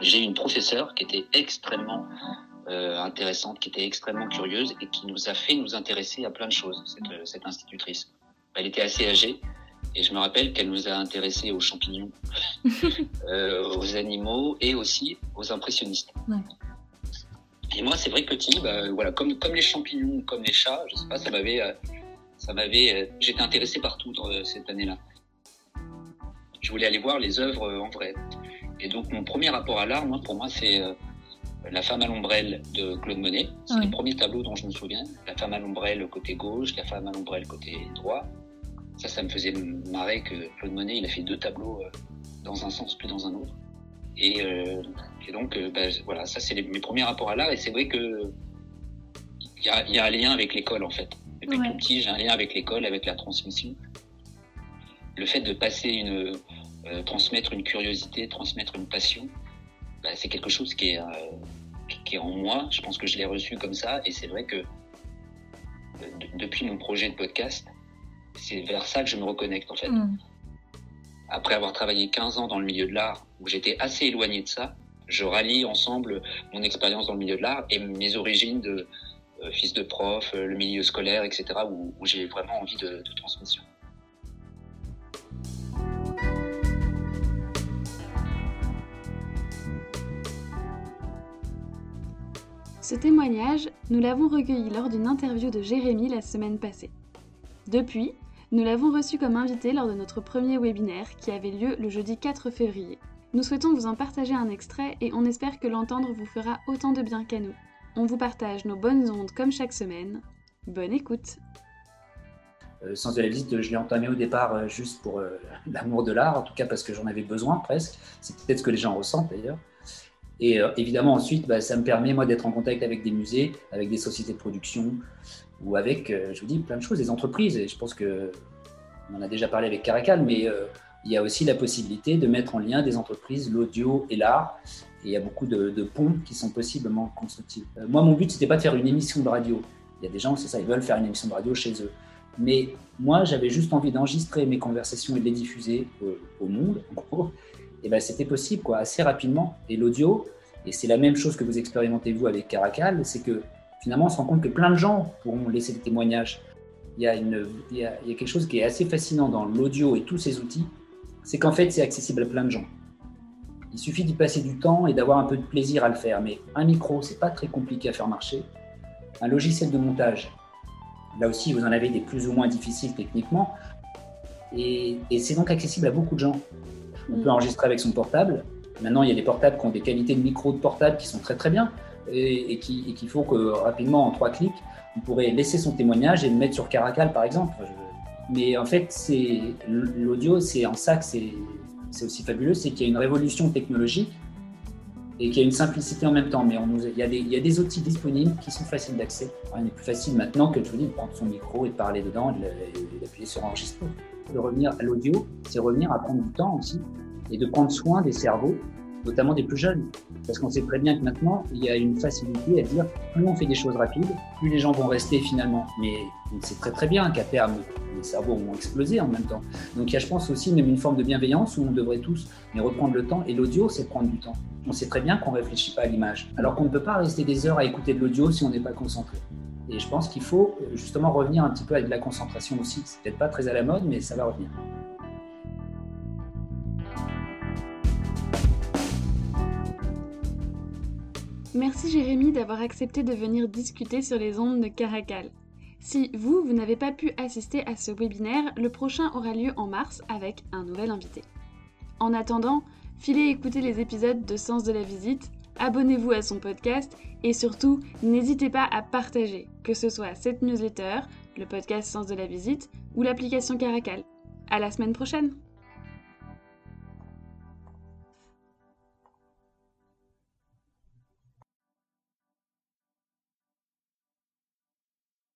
j'ai une professeure qui était extrêmement euh, intéressante, qui était extrêmement curieuse et qui nous a fait nous intéresser à plein de choses, cette, cette institutrice. Elle était assez âgée et je me rappelle qu'elle nous a intéressés aux champignons, euh, aux animaux et aussi aux impressionnistes. Ouais. Et moi, c'est vrai que petit, bah, voilà, comme, comme les champignons, comme les chats, je sais pas, ça m'avait, euh, ça m'avait, euh, j'étais intéressé partout dans, euh, cette année-là. Je voulais aller voir les œuvres en vrai. Et donc, mon premier rapport à l'art, moi, pour moi, c'est La femme à l'ombrelle de Claude Monet. C'est le premier tableau dont je me souviens. La femme à l'ombrelle côté gauche, la femme à l'ombrelle côté droit. Ça, ça me faisait marrer que Claude Monet, il a fait deux tableaux dans un sens puis dans un autre. Et, euh, et donc, euh, bah, voilà, ça c'est mes premiers rapports à l'art. Et c'est vrai que il y a, y a, un lien avec l'école en fait. Depuis ouais. tout petit, j'ai un lien avec l'école, avec la transmission. Le fait de passer une, euh, transmettre une curiosité, transmettre une passion, bah, c'est quelque chose qui est, euh, qui est en moi. Je pense que je l'ai reçu comme ça. Et c'est vrai que euh, depuis mon projet de podcast, c'est vers ça que je me reconnecte en fait. Mm après avoir travaillé 15 ans dans le milieu de l'art, où j'étais assez éloigné de ça, je rallie ensemble mon expérience dans le milieu de l'art et mes origines de euh, fils de prof, le milieu scolaire, etc., où, où j'ai vraiment envie de, de transmission. Ce témoignage, nous l'avons recueilli lors d'une interview de Jérémy la semaine passée. Depuis, nous l'avons reçu comme invité lors de notre premier webinaire qui avait lieu le jeudi 4 février. Nous souhaitons vous en partager un extrait et on espère que l'entendre vous fera autant de bien qu'à nous. On vous partage nos bonnes ondes comme chaque semaine. Bonne écoute euh, la visite, je l'ai entamé au départ euh, juste pour euh, l'amour de l'art, en tout cas parce que j'en avais besoin presque. C'est peut-être ce que les gens ressentent d'ailleurs. Et euh, évidemment, ensuite, bah, ça me permet, moi, d'être en contact avec des musées, avec des sociétés de production, ou avec, euh, je vous dis, plein de choses, des entreprises. Et je pense que on en a déjà parlé avec Caracal, mais euh, il y a aussi la possibilité de mettre en lien des entreprises, l'audio et l'art. Et il y a beaucoup de, de, ponts qui sont possiblement constructifs. Moi, mon but, c'était pas de faire une émission de radio. Il y a des gens, c'est ça, ils veulent faire une émission de radio chez eux. Mais moi, j'avais juste envie d'enregistrer mes conversations et de les diffuser au, au monde, en gros. Et ben, c'était possible, quoi, assez rapidement. Et l'audio, et c'est la même chose que vous expérimentez vous avec Caracal, c'est que finalement, on se rend compte que plein de gens pourront laisser des témoignages. Il y a, une, il y a, quelque chose qui est assez fascinant dans l'audio et tous ces outils, c'est qu'en fait, c'est accessible à plein de gens. Il suffit d'y passer du temps et d'avoir un peu de plaisir à le faire. Mais un micro, c'est pas très compliqué à faire marcher. Un logiciel de montage, là aussi, vous en avez des plus ou moins difficiles techniquement. Et c'est donc accessible à beaucoup de gens. On peut enregistrer avec son portable. Maintenant, il y a des portables qui ont des qualités de micro de portable qui sont très très bien et, et qu'il qui faut que rapidement, en trois clics, on pourrait laisser son témoignage et le mettre sur Caracal, par exemple. Mais en fait, c'est l'audio, c'est en ça que c'est aussi fabuleux, c'est qu'il y a une révolution technologique et qu'il y a une simplicité en même temps. Mais on nous, il, y a des, il y a des outils disponibles qui sont faciles d'accès. Il est plus facile maintenant que je vous dis, de prendre son micro et de parler dedans et d'appuyer sur enregistrer. De revenir à l'audio, c'est revenir à prendre du temps aussi et de prendre soin des cerveaux notamment des plus jeunes. Parce qu'on sait très bien que maintenant, il y a une facilité à dire plus on fait des choses rapides, plus les gens vont rester finalement. Mais on sait très très bien qu'à terme, les cerveaux vont exploser en même temps. Donc il y a, je pense, aussi même une forme de bienveillance où on devrait tous mais reprendre le temps. Et l'audio, c'est prendre du temps. On sait très bien qu'on ne réfléchit pas à l'image. Alors qu'on ne peut pas rester des heures à écouter de l'audio si on n'est pas concentré. Et je pense qu'il faut justement revenir un petit peu avec de la concentration aussi. C'est peut-être pas très à la mode, mais ça va revenir. Merci Jérémy d'avoir accepté de venir discuter sur les ondes de Caracal. Si vous, vous n'avez pas pu assister à ce webinaire, le prochain aura lieu en mars avec un nouvel invité. En attendant, filez écouter les épisodes de Sens de la visite, abonnez-vous à son podcast et surtout, n'hésitez pas à partager, que ce soit cette newsletter, le podcast Sens de la visite ou l'application Caracal. À la semaine prochaine!